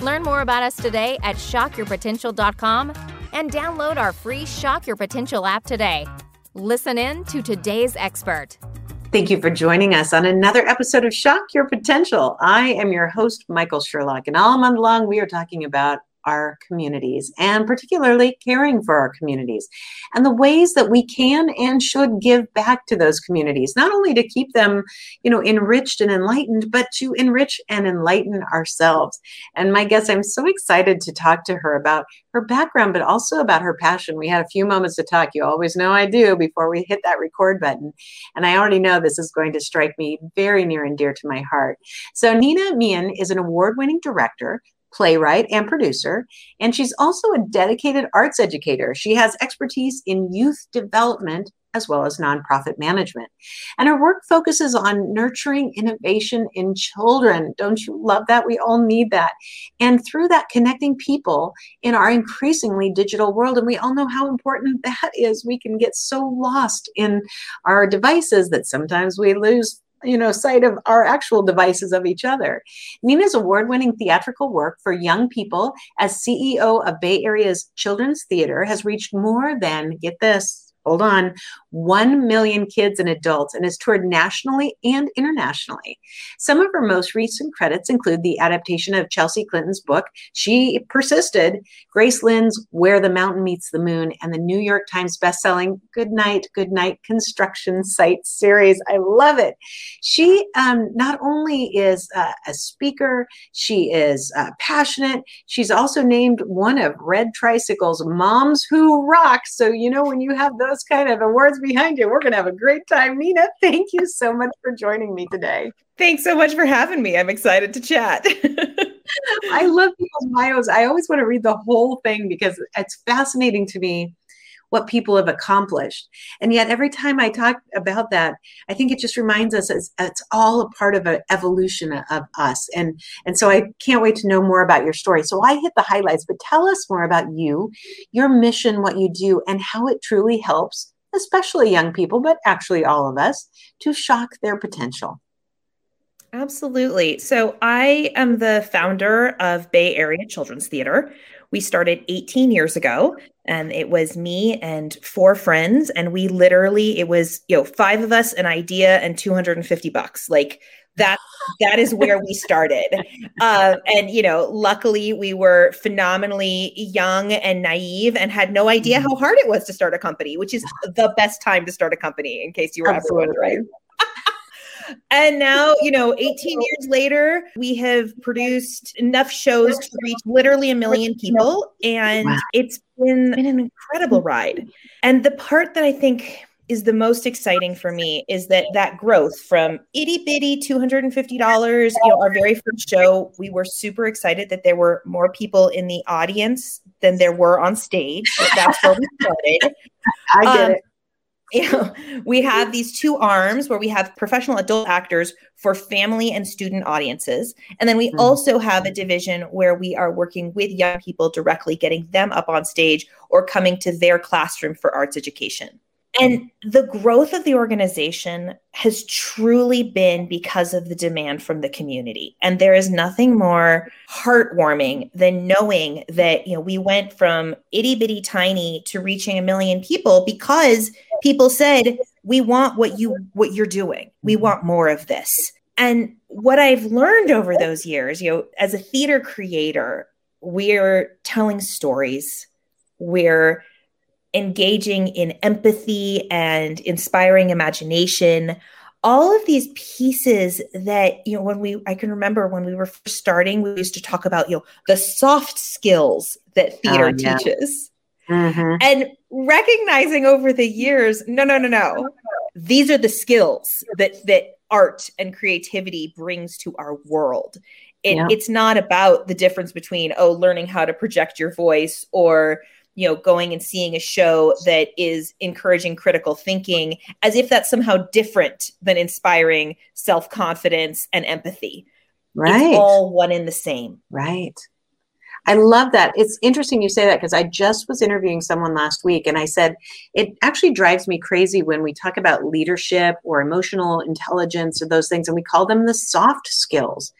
Learn more about us today at shockyourpotential.com and download our free Shock Your Potential app today. Listen in to today's expert. Thank you for joining us on another episode of Shock Your Potential. I am your host, Michael Sherlock, and all month long we are talking about our communities and particularly caring for our communities and the ways that we can and should give back to those communities not only to keep them you know enriched and enlightened but to enrich and enlighten ourselves. And my guest i'm so excited to talk to her about her background but also about her passion. We had a few moments to talk. You always know i do before we hit that record button. And i already know this is going to strike me very near and dear to my heart. So nina meehan is an award-winning director playwright, and producer. And she's also a dedicated arts educator. She has expertise in youth development as well as nonprofit management. And her work focuses on nurturing innovation in children. Don't you love that? We all need that. And through that, connecting people in our increasingly digital world. And we all know how important that is. We can get so lost in our devices that sometimes we lose you know sight of our actual devices of each other. Nina's award-winning theatrical work for young people as ceo of bay area's children's theater has reached more than get this hold on, 1 million kids and adults and has toured nationally and internationally. Some of her most recent credits include the adaptation of Chelsea Clinton's book, She Persisted, Grace Lin's Where the Mountain Meets the Moon, and the New York Times bestselling Good Night, Good Night Construction Site series. I love it. She um, not only is uh, a speaker, she is uh, passionate. She's also named one of Red Tricycle's Moms Who Rock. So, you know, when you have those those kind of awards behind you. We're going to have a great time. Nina, thank you so much for joining me today. Thanks so much for having me. I'm excited to chat. I love people's bios. I always want to read the whole thing because it's fascinating to me what people have accomplished. And yet, every time I talk about that, I think it just reminds us it's, it's all a part of an evolution of us. And and so I can't wait to know more about your story. So I hit the highlights, but tell us more about you, your mission, what you do, and how it truly helps, especially young people, but actually all of us, to shock their potential. Absolutely. So I am the founder of Bay Area Children's Theater. We started 18 years ago and it was me and four friends and we literally it was, you know, five of us an idea and 250 bucks. Like that that is where we started uh, and you know luckily we were phenomenally young and naive and had no idea how hard it was to start a company which is the best time to start a company in case you were Absolutely. ever wondering and now, you know, 18 years later, we have produced enough shows to reach literally a million people. And wow. it's been, been an incredible ride. And the part that I think is the most exciting for me is that that growth from itty bitty $250 you know our very first show we were super excited that there were more people in the audience than there were on stage that's where we started i get um, it you know, we have these two arms where we have professional adult actors for family and student audiences. And then we mm-hmm. also have a division where we are working with young people directly, getting them up on stage or coming to their classroom for arts education. And the growth of the organization has truly been because of the demand from the community. And there is nothing more heartwarming than knowing that, you know, we went from itty bitty tiny to reaching a million people because people said, we want what you what you're doing. We mm-hmm. want more of this. And what I've learned over those years, you know, as a theater creator, we're telling stories. We're engaging in empathy and inspiring imagination all of these pieces that you know when we i can remember when we were first starting we used to talk about you know the soft skills that theater oh, yeah. teaches mm-hmm. and recognizing over the years no no no no these are the skills that that art and creativity brings to our world it, yeah. it's not about the difference between oh learning how to project your voice or you know going and seeing a show that is encouraging critical thinking as if that's somehow different than inspiring self-confidence and empathy right it's all one in the same right I love that. It's interesting you say that because I just was interviewing someone last week and I said it actually drives me crazy when we talk about leadership or emotional intelligence or those things and we call them the soft skills.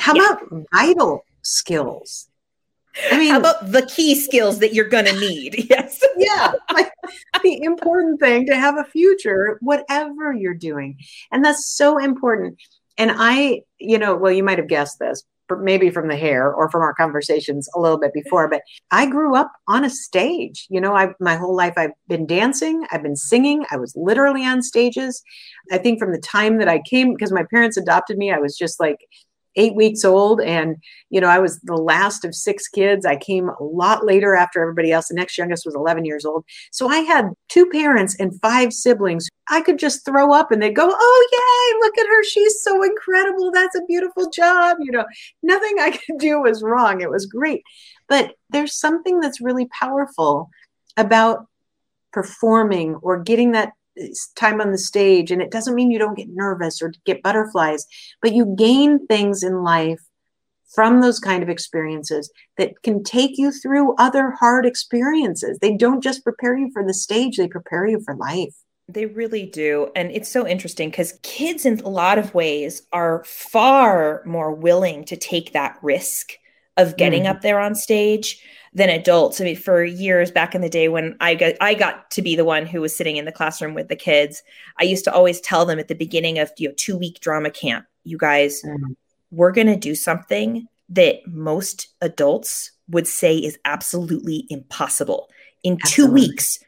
How yeah. about vital skills? I mean, how about the key skills that you're going to need? Yes. yeah. Like the important thing to have a future, whatever you're doing. And that's so important. And I, you know, well, you might have guessed this, maybe from the hair or from our conversations a little bit before, but I grew up on a stage. You know, I my whole life I've been dancing, I've been singing, I was literally on stages. I think from the time that I came, because my parents adopted me, I was just like eight weeks old and you know i was the last of six kids. I came a lot later after everybody else. The next youngest was 11 years old. So i had two parents and five siblings. I could just throw up and they'd go oh yay look at her. She's so incredible. That's a beautiful job. You know nothing i could do was wrong. It was great. But there's something that's really powerful about performing or getting that time on the stage and it doesn't mean you don't get nervous or get butterflies but you gain things in life from those kind of experiences that can take you through other hard experiences they don't just prepare you for the stage they prepare you for life they really do. And it's so interesting because kids, in a lot of ways, are far more willing to take that risk of getting mm. up there on stage than adults. I mean, for years back in the day when I got I got to be the one who was sitting in the classroom with the kids, I used to always tell them at the beginning of you know two week drama camp, you guys, mm-hmm. we're gonna do something that most adults would say is absolutely impossible. In absolutely. two weeks,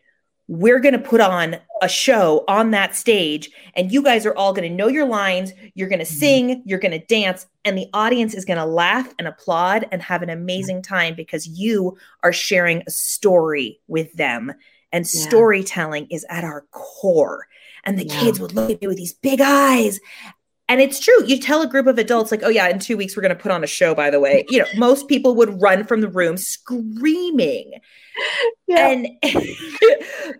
we're going to put on a show on that stage and you guys are all going to know your lines you're going to mm-hmm. sing you're going to dance and the audience is going to laugh and applaud and have an amazing time because you are sharing a story with them and yeah. storytelling is at our core and the yeah. kids would look at me with these big eyes and it's true. You tell a group of adults, like, oh, yeah, in two weeks, we're going to put on a show, by the way. You know, most people would run from the room screaming. Yeah. And,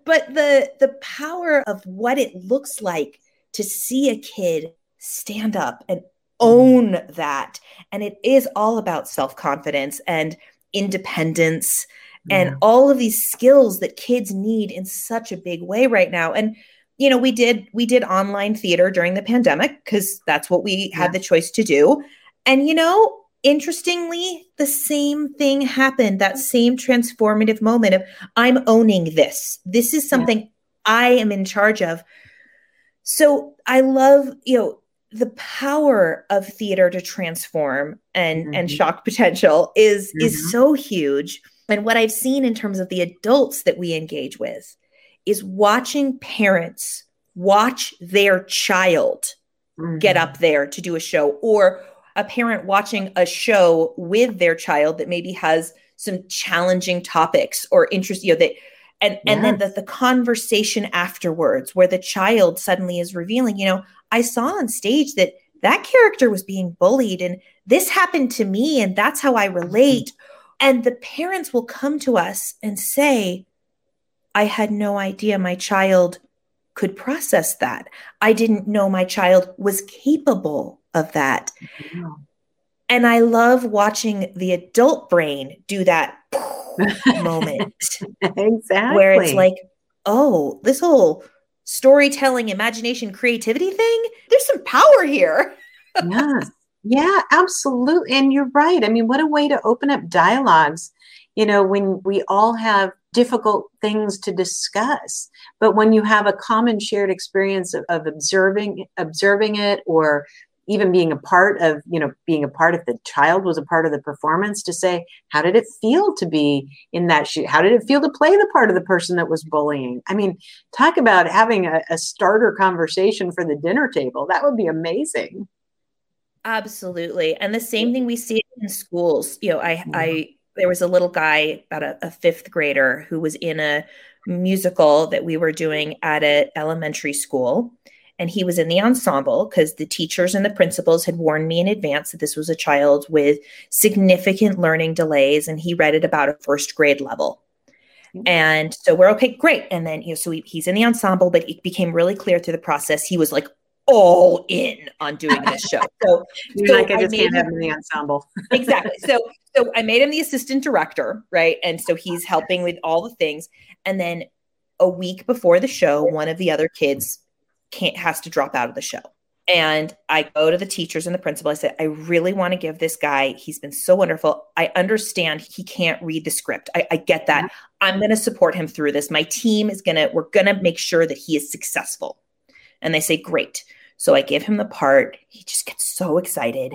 but the, the power of what it looks like to see a kid stand up and own mm-hmm. that. And it is all about self confidence and independence yeah. and all of these skills that kids need in such a big way right now. And, you know we did we did online theater during the pandemic because that's what we yeah. had the choice to do and you know interestingly the same thing happened that same transformative moment of i'm owning this this is something yeah. i am in charge of so i love you know the power of theater to transform and mm-hmm. and shock potential is mm-hmm. is so huge and what i've seen in terms of the adults that we engage with is watching parents watch their child mm-hmm. get up there to do a show or a parent watching a show with their child that maybe has some challenging topics or interest you know that and and then the, the conversation afterwards where the child suddenly is revealing you know i saw on stage that that character was being bullied and this happened to me and that's how i relate. And the parents will come to us and say I had no idea my child could process that. I didn't know my child was capable of that. Mm-hmm. And I love watching the adult brain do that moment. exactly. Where it's like, oh, this whole storytelling, imagination, creativity thing, there's some power here. yes. Yeah, absolutely. And you're right. I mean, what a way to open up dialogues. You know, when we all have difficult things to discuss but when you have a common shared experience of, of, observing observing it or even being a part of you know being a part if the child was a part of the performance to say how did it feel to be in that shoe? How did it feel to play the part of the person that was bullying? I mean talk about having a, a starter conversation for the dinner table. That would be amazing. Absolutely. And the same thing we see in schools. You know i mm-hmm. i there was a little guy, about a, a fifth grader, who was in a musical that we were doing at an elementary school. and he was in the ensemble because the teachers and the principals had warned me in advance that this was a child with significant learning delays and he read it about a first grade level mm-hmm. and so we're okay great and then you know so he, he's in the ensemble but it became really clear through the process he was like all in on doing this show. So, so like, I just I can't have him in the ensemble. exactly. So, so I made him the assistant director, right? And so he's helping with all the things. And then a week before the show, one of the other kids can't has to drop out of the show. And I go to the teachers and the principal. I said, I really want to give this guy, he's been so wonderful. I understand he can't read the script. I, I get that. I'm going to support him through this. My team is going to, we're going to make sure that he is successful. And they say, Great. So I give him the part. He just gets so excited.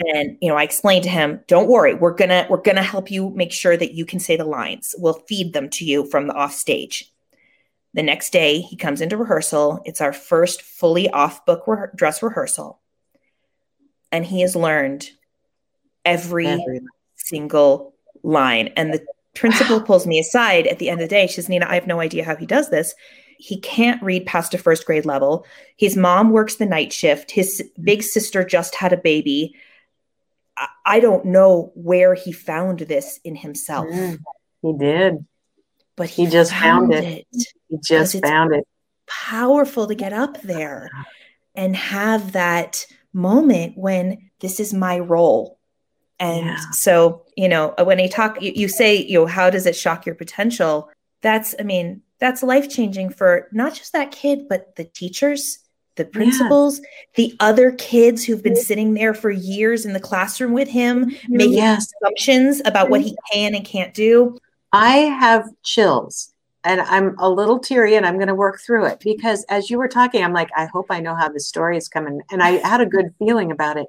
And you know, I explained to him, "Don't worry, we're gonna we're gonna help you make sure that you can say the lines. We'll feed them to you from the off stage." The next day, he comes into rehearsal. It's our first fully off book re- dress rehearsal. And he has learned every, every single line. And the principal pulls me aside at the end of the day. She says, Nina, I have no idea how he does this. He can't read past a first grade level. His mom works the night shift. His big sister just had a baby. I, I don't know where he found this in himself. Mm, he did but he, he just found, found it. it. He just found it. Powerful to get up there and have that moment when this is my role. And yeah. so, you know, when you talk, you, you say, you know, how does it shock your potential? That's, I mean, that's life changing for not just that kid, but the teachers, the principals, yeah. the other kids who've been sitting there for years in the classroom with him, mm-hmm. making yes. assumptions about what he can and can't do. I have chills and I'm a little teary and I'm going to work through it because as you were talking, I'm like, I hope I know how this story is coming. And I had a good feeling about it.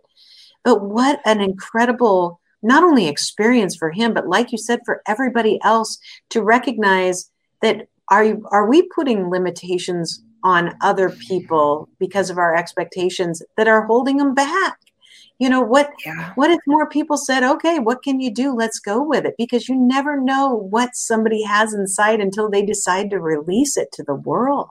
But what an incredible, not only experience for him, but like you said, for everybody else to recognize that are, are we putting limitations on other people because of our expectations that are holding them back? you know what yeah. what if more people said okay what can you do let's go with it because you never know what somebody has inside until they decide to release it to the world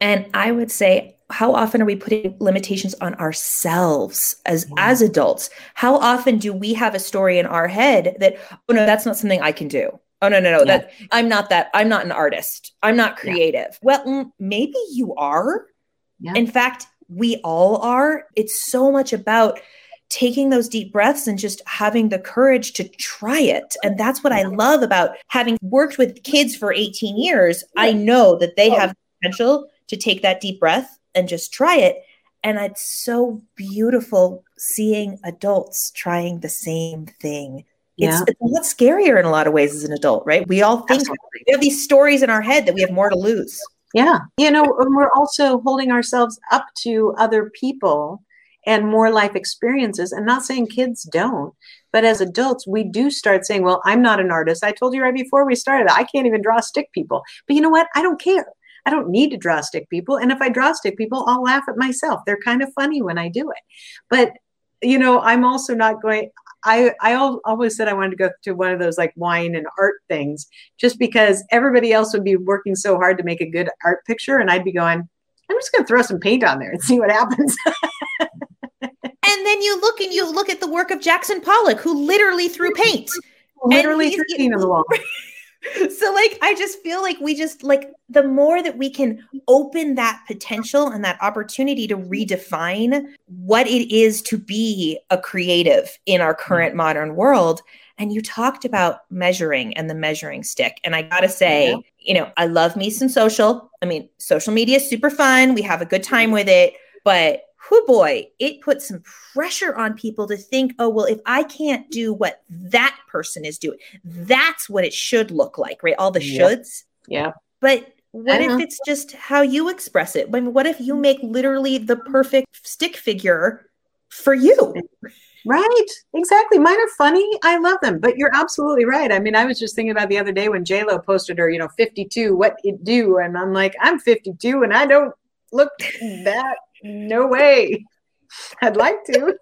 and i would say how often are we putting limitations on ourselves as yeah. as adults how often do we have a story in our head that oh no that's not something i can do oh no no no yeah. that i'm not that i'm not an artist i'm not creative well mm, maybe you are in fact we all are. It's so much about taking those deep breaths and just having the courage to try it. And that's what I love about having worked with kids for 18 years. I know that they have the potential to take that deep breath and just try it. And it's so beautiful seeing adults trying the same thing. It's, yeah. it's a lot scarier in a lot of ways as an adult, right? We all think Absolutely. we have these stories in our head that we have more to lose. Yeah. You know, and we're also holding ourselves up to other people and more life experiences. And not saying kids don't, but as adults, we do start saying, well, I'm not an artist. I told you right before we started, I can't even draw stick people. But you know what? I don't care. I don't need to draw stick people. And if I draw stick people, I'll laugh at myself. They're kind of funny when I do it. But, you know, I'm also not going, I I always said I wanted to go to one of those like wine and art things just because everybody else would be working so hard to make a good art picture and I'd be going I'm just going to throw some paint on there and see what happens. and then you look and you look at the work of Jackson Pollock who literally threw paint. Literally threw paint on the wall. so like i just feel like we just like the more that we can open that potential and that opportunity to redefine what it is to be a creative in our mm-hmm. current modern world and you talked about measuring and the measuring stick and i gotta say you know i love me some social. I mean social media is super fun. We have a good time with it but who boy, it puts some pressure on people to think, oh, well, if I can't do what that person is doing, that's what it should look like, right? All the shoulds. Yeah. But what if uh-huh. it's just how you express it? I mean, what if you make literally the perfect stick figure for you? Right. Exactly. Mine are funny. I love them. But you're absolutely right. I mean, I was just thinking about the other day when Lo posted her, you know, 52, what it do? And I'm like, I'm 52 and I don't look that no way. I'd like to.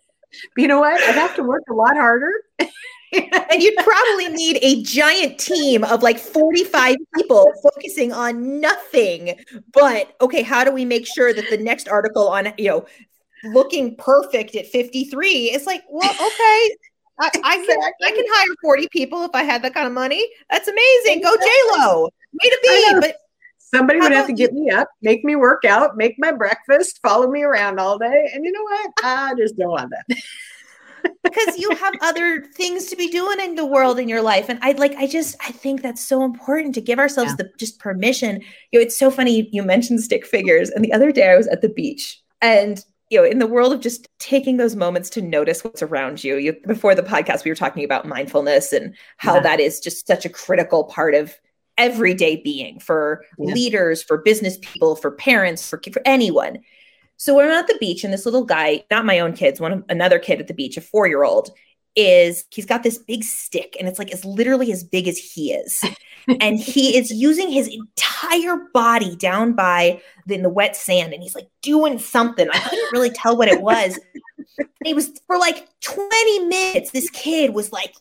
But you know what? I'd have to work a lot harder. and you'd probably need a giant team of like 45 people focusing on nothing but okay how do we make sure that the next article on you know looking perfect at 53 is like well okay I, I, can, I can hire 40 people if I had that kind of money. That's amazing. Go J Lo. Way to be. But somebody would have to get me up, make me work out, make my breakfast, follow me around all day. And you know what? I just don't want that. because you have other things to be doing in the world in your life and i like i just i think that's so important to give ourselves yeah. the just permission you know it's so funny you, mentioned stick figures and the other day i was at the beach and you know, in the world of just taking those moments to notice what's around you, you before the podcast, we were talking about mindfulness and how yeah. that is just such a critical part of everyday being for yeah. leaders, for business people, for parents, for, for anyone. So we're at the beach, and this little guy, not my own kids, one of another kid at the beach, a four year old, is he's got this big stick and it's like as literally as big as he is. and he is using his entire body down by the, in the wet sand and he's like doing something. I couldn't really tell what it was. it was for like 20 minutes. This kid was like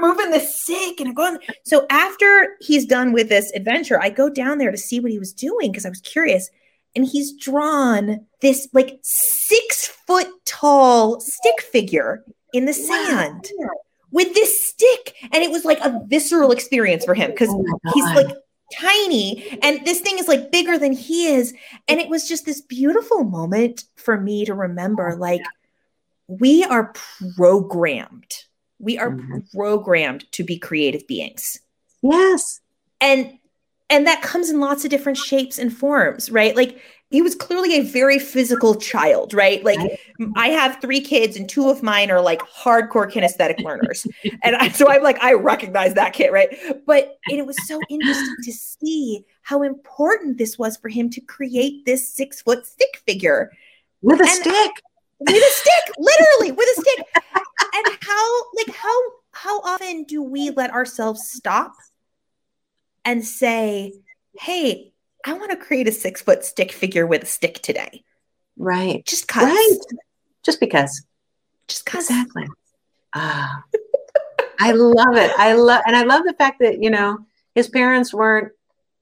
moving the stick and going. So after he's done with this adventure, I go down there to see what he was doing because I was curious and he's drawn this like six foot tall stick figure in the sand wow. with this stick. And it was like a visceral experience for him because oh he's like tiny and this thing is like bigger than he is. And it was just this beautiful moment for me to remember oh, like, we are programmed. We are mm-hmm. programmed to be creative beings. Yes. And and that comes in lots of different shapes and forms, right? Like he was clearly a very physical child, right? Like I have three kids and two of mine are like hardcore kinesthetic learners. and I, so I'm like, I recognize that kid, right? But it was so interesting to see how important this was for him to create this six foot stick figure with a and, stick. With a stick, literally with a stick. and how, like, how, how often do we let ourselves stop and say, hey, I want to create a six foot stick figure with a stick today. Right. Just cause. Right. Just because. Just cause. Exactly. Ah. I love it. I love, and I love the fact that, you know, his parents weren't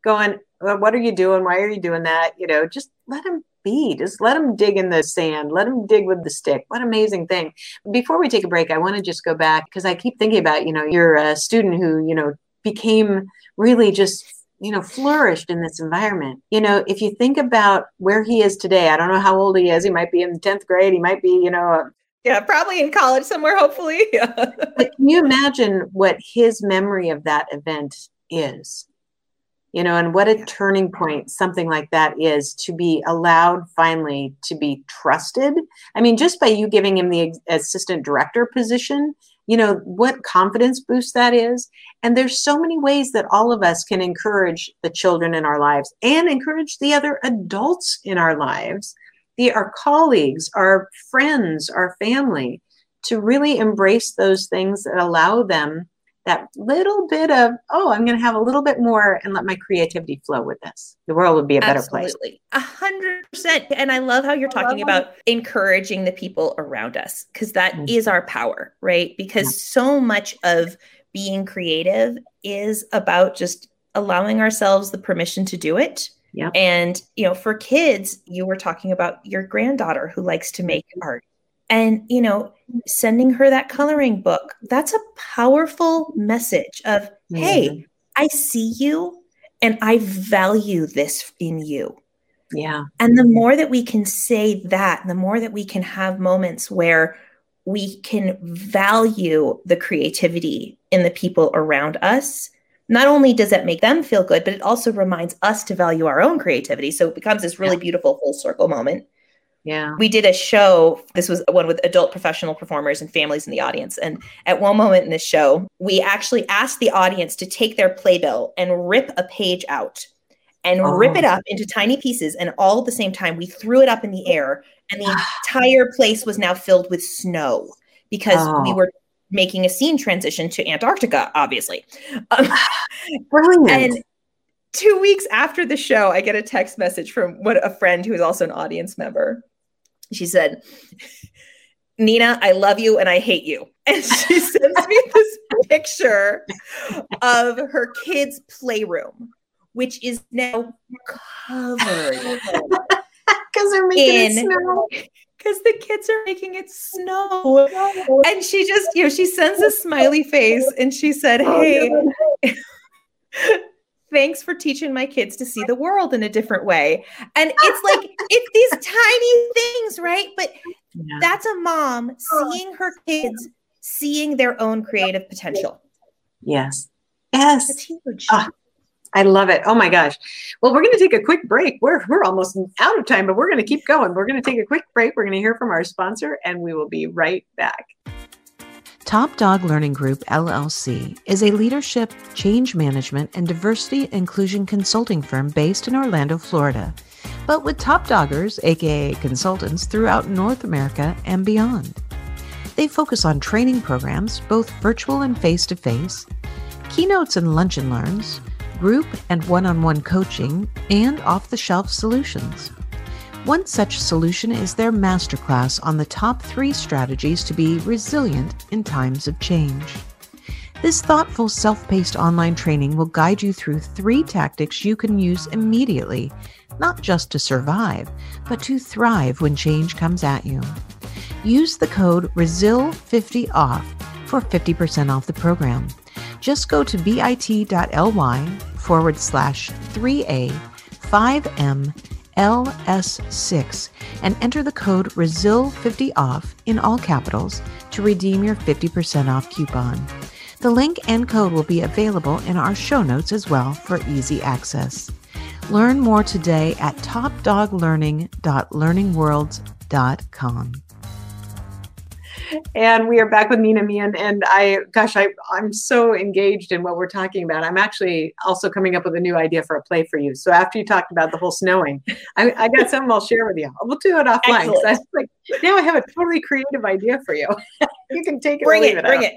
going, what are you doing? Why are you doing that? You know, just let him be. Just let him dig in the sand. Let him dig with the stick. What amazing thing. Before we take a break, I want to just go back because I keep thinking about, you know, you're a student who, you know, became really just you know, flourished in this environment. You know, if you think about where he is today, I don't know how old he is. He might be in 10th grade. He might be, you know, a, yeah, probably in college somewhere, hopefully. but can you imagine what his memory of that event is? You know, and what a turning point something like that is to be allowed finally to be trusted. I mean, just by you giving him the assistant director position, you know what confidence boost that is. And there's so many ways that all of us can encourage the children in our lives and encourage the other adults in our lives. The our colleagues our friends our family to really embrace those things that allow them that little bit of oh i'm going to have a little bit more and let my creativity flow with this the world would be a better Absolutely. place a hundred percent and i love how you're talking about encouraging the people around us because that mm-hmm. is our power right because yeah. so much of being creative is about just allowing ourselves the permission to do it yeah. And, you know, for kids, you were talking about your granddaughter who likes to make art and you know sending her that coloring book that's a powerful message of mm-hmm. hey i see you and i value this in you yeah and the more that we can say that the more that we can have moments where we can value the creativity in the people around us not only does that make them feel good but it also reminds us to value our own creativity so it becomes this really yeah. beautiful full circle moment yeah. We did a show. This was one with adult professional performers and families in the audience. And at one moment in this show, we actually asked the audience to take their playbill and rip a page out and oh. rip it up into tiny pieces. And all at the same time, we threw it up in the air. And the entire place was now filled with snow because oh. we were making a scene transition to Antarctica, obviously. Um, Brilliant. And two weeks after the show, I get a text message from what a friend who is also an audience member she said, Nina, I love you and I hate you. And she sends me this picture of her kids' playroom, which is now covered because they're making in, it snow. Because the kids are making it snow. And she just, you know, she sends a smiley face and she said, oh, Hey, thanks for teaching my kids to see the world in a different way. And it's like, it's these tiny things, right? But yeah. that's a mom oh. seeing her kids seeing their own creative potential. Yes. Yes. It's huge. Oh, I love it. Oh my gosh. Well, we're going to take a quick break. We're, we're almost out of time, but we're going to keep going. We're going to take a quick break. We're going to hear from our sponsor, and we will be right back. Top Dog Learning Group LLC is a leadership, change management, and diversity inclusion consulting firm based in Orlando, Florida, but with top doggers, aka consultants, throughout North America and beyond. They focus on training programs, both virtual and face to face, keynotes and lunch and learns, group and one on one coaching, and off the shelf solutions. One such solution is their masterclass on the top three strategies to be resilient in times of change. This thoughtful, self paced online training will guide you through three tactics you can use immediately, not just to survive, but to thrive when change comes at you. Use the code RESIL50OFF for 50% off the program. Just go to bit.ly forward slash 3A 5M LS6 and enter the code RESIL50OFF in all capitals to redeem your 50% off coupon. The link and code will be available in our show notes as well for easy access. Learn more today at topdoglearning.learnworlds.com. And we are back with Nina Meehan. And I, gosh, I, I'm so engaged in what we're talking about. I'm actually also coming up with a new idea for a play for you. So after you talked about the whole snowing, I, I got something I'll share with you. We'll do it offline. I like, now I have a totally creative idea for you. you can take it. Bring it. it bring it.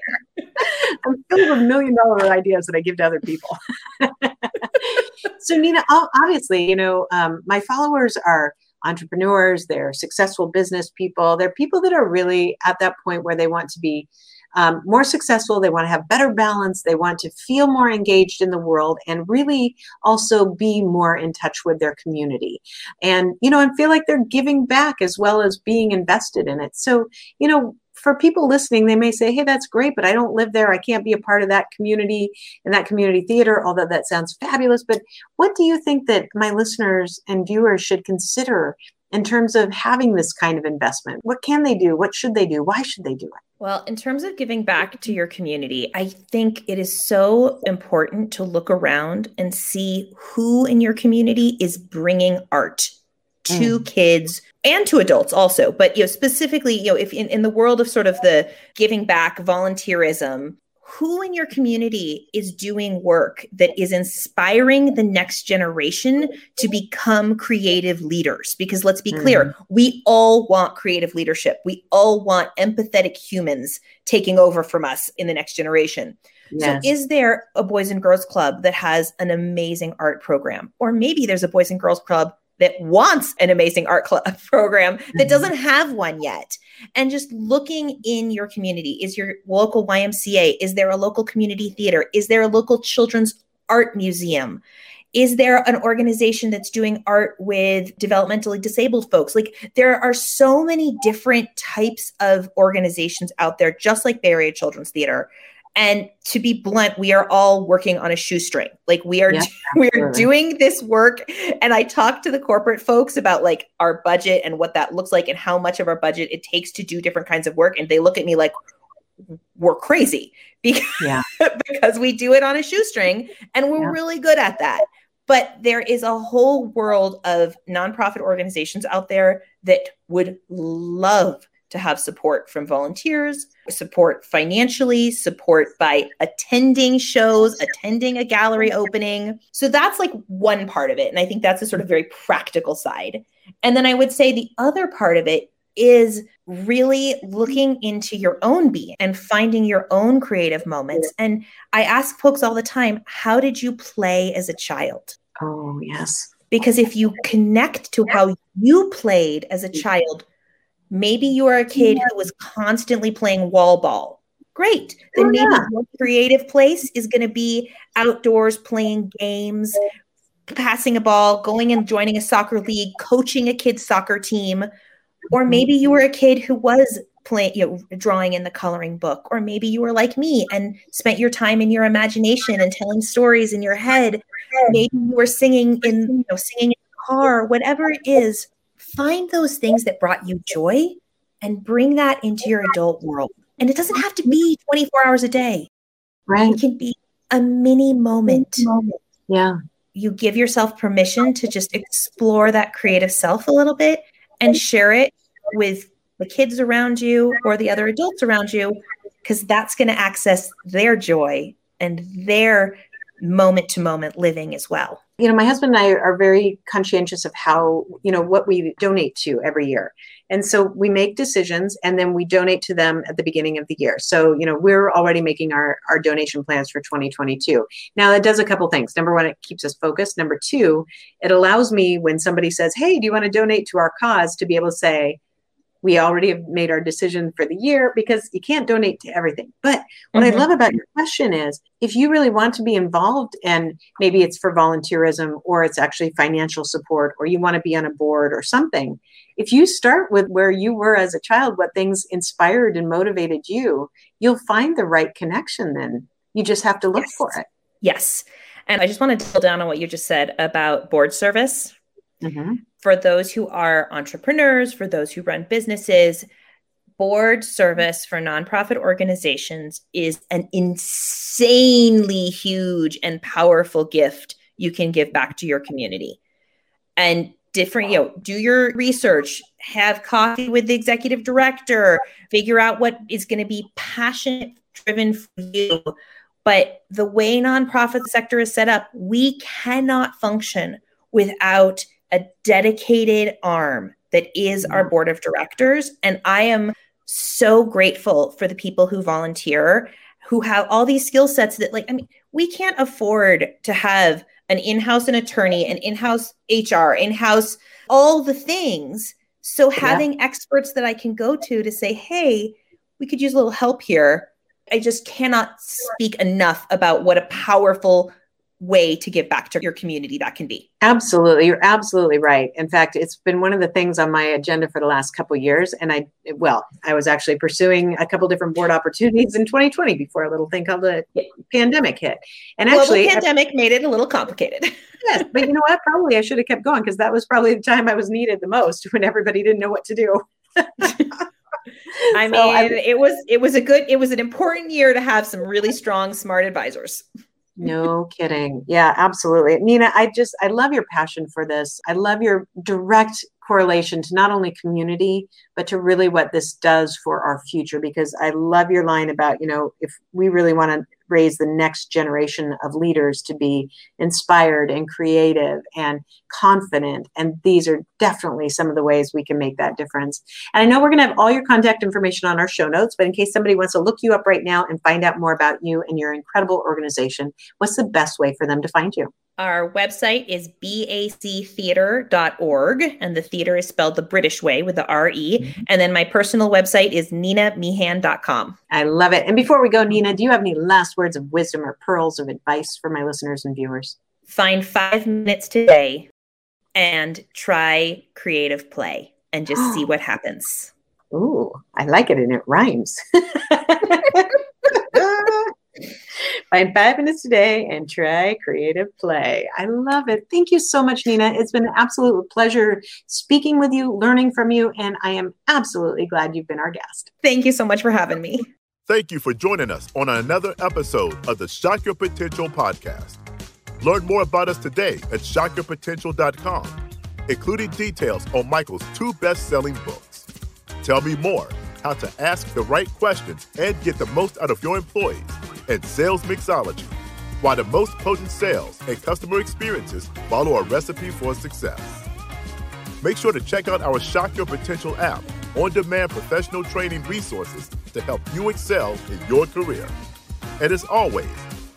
I'm filled with million dollar ideas that I give to other people. so Nina, obviously, you know, um, my followers are entrepreneurs, they're successful business people, they're people that are really at that point where they want to be um, more successful, they want to have better balance, they want to feel more engaged in the world, and really also be more in touch with their community. And, you know, and feel like they're giving back as well as being invested in it. So, you know, for people listening, they may say, hey, that's great, but I don't live there. I can't be a part of that community and that community theater, although that sounds fabulous. But what do you think that my listeners and viewers should consider in terms of having this kind of investment? What can they do? What should they do? Why should they do it? Well, in terms of giving back to your community, I think it is so important to look around and see who in your community is bringing art to mm. kids and to adults also but you know specifically you know if in, in the world of sort of the giving back volunteerism who in your community is doing work that is inspiring the next generation to become creative leaders because let's be clear mm. we all want creative leadership we all want empathetic humans taking over from us in the next generation Yes. So, is there a Boys and Girls Club that has an amazing art program? Or maybe there's a Boys and Girls Club that wants an amazing art club program that mm-hmm. doesn't have one yet. And just looking in your community is your local ymca is there a local community theater? Is there a local children's art museum? Is there an organization that's doing art with developmentally disabled folks? Like there are so many different types of organizations out there just like bay area children's theater and to be blunt we are all working on a shoestring. Like we are yeah, we are doing this work. And i talk to the corporate folks about like our budget and what that looks like and how much of our budget it takes to do different kinds of work. And they look at me like we're crazy. Because, yeah. because we do it on a shoestring and we're yeah. really good at that. But there is a whole world of nonprofit organizations out there that would love to have support from volunteers, support financially, support by attending shows, attending a gallery opening. So that's like one part of it. And I think that's a sort of very practical side. And then I would say the other part of it is really looking into your own being and finding your own creative moments. And I ask folks all the time, how did you play as a child? Oh, yes. Because if you connect to how you played as a mm-hmm. child, Maybe you are a kid who was constantly playing wall ball, Great. Then Oh, maybe yeah. your creative place is going to be outdoors playing games, passing a ball, going and joining a soccer league, coaching a kid's soccer team. Or Mm-hmm. maybe you were a kid who was playing, you know, drawing in the coloring book. Or maybe you were like me and spent your time in your imagination and telling stories in your head. Maybe you were singing in, you know, singing in the car, whatever it is. Find those things that brought you joy and bring that into your adult world. And it doesn't have to be 24 hours a day. Right. It can be a mini moment. Yeah. You give yourself permission to just explore that creative self a little bit and share it with the kids around you or the other adults around you, because that's going to access their joy and their moment to moment living as well. You know, my husband and I are very conscientious of how, you know, what we donate to every year. And so we make decisions and then we donate to them at the beginning of the year. So, you know, we're already making our, our donation plans for 2022. Now, that does a couple things. Number one, it keeps us focused. Number two, it allows me when somebody says, Hey, do you want to donate to our cause to be able to say, we already have made our decision for the year because you can't donate to everything. But what Mhm. I love about your question is if you really want to be involved and maybe it's for volunteerism or it's actually financial support or you want to be on a board or something, if you start with where you were as a child, what things inspired and motivated you, you'll find the right connection then. You just have to look Yes. for it. Yes. And I just want to drill down on what you just said about board service. Mhm. for those who are entrepreneurs, for those who run businesses, board service for nonprofit organizations is an insanely huge and powerful gift you can give back to your community. And different, you know, do your research, have coffee with the executive director, figure out what is going to be passionate driven for you. But the way nonprofit sector is set up, we cannot function without a dedicated arm that is our mm-hmm. board of directors. And I am so grateful for the people who volunteer, who have all these skill sets that, like, I mean, we can't afford to have an in house an attorney, an in house HR, in house, all the things. So having experts that I can go to to say, hey, we could use a little help here. I just cannot speak enough about what a powerful way to give back to your community that can be. Absolutely. You're absolutely right. In fact, it's been one of the things on my agenda for the last couple of years. And I, well, I was actually pursuing a couple different board opportunities in 2020 before a little thing called the pandemic hit. And Global actually, uh, pandemic made it a little complicated. yes, but you know what? Probably I should have kept going because that was probably the time I was needed the most when everybody didn't know what to do. I So mean, I- it was it was a good it was an important year to have some really strong smart advisors. No kidding. Yeah, absolutely. Nina, I just, I love your passion for this. I love your direct correlation to not only community, but to really what this does for our future. Because I love your line about, you know, if we really want to raise the next generation of leaders to be inspired and creative and confident. And these are definitely some of the ways we can make that difference. And I know we're going to have all your contact information on our show notes, but in case somebody wants to look you up right now and find out more about you and your incredible organization, what's the best way for them to find you? Our website is bactheatre.org, and the theater is spelled the British way with the R-E. Mm-hmm. And then my personal website is ninameehan.com. I love it. And before we go, Nina, do you have any last words of wisdom or pearls of advice for my listeners and viewers? Find five minutes today and try creative play and just see what happens. Ooh, I like it and it rhymes. Find five minutes today and try creative play. I love it. Thank you so much, Nina. It's been an absolute pleasure speaking with you, learning from you, and I am absolutely glad you've been our guest. Thank you so much for having me. Thank you for joining us on another episode of the Shock Your Potential podcast. Learn more about us today at shockyourpotential.com, including details on Michael's two best selling books. Tell me more how to ask the right questions and get the most out of your employees and sales mixology, why the most potent sales and customer experiences follow a recipe for success. Make sure to check out our Shock Your Potential app, on demand professional training resources to help you excel in your career. And as always,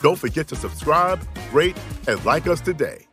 don't forget to subscribe, rate, and like us today.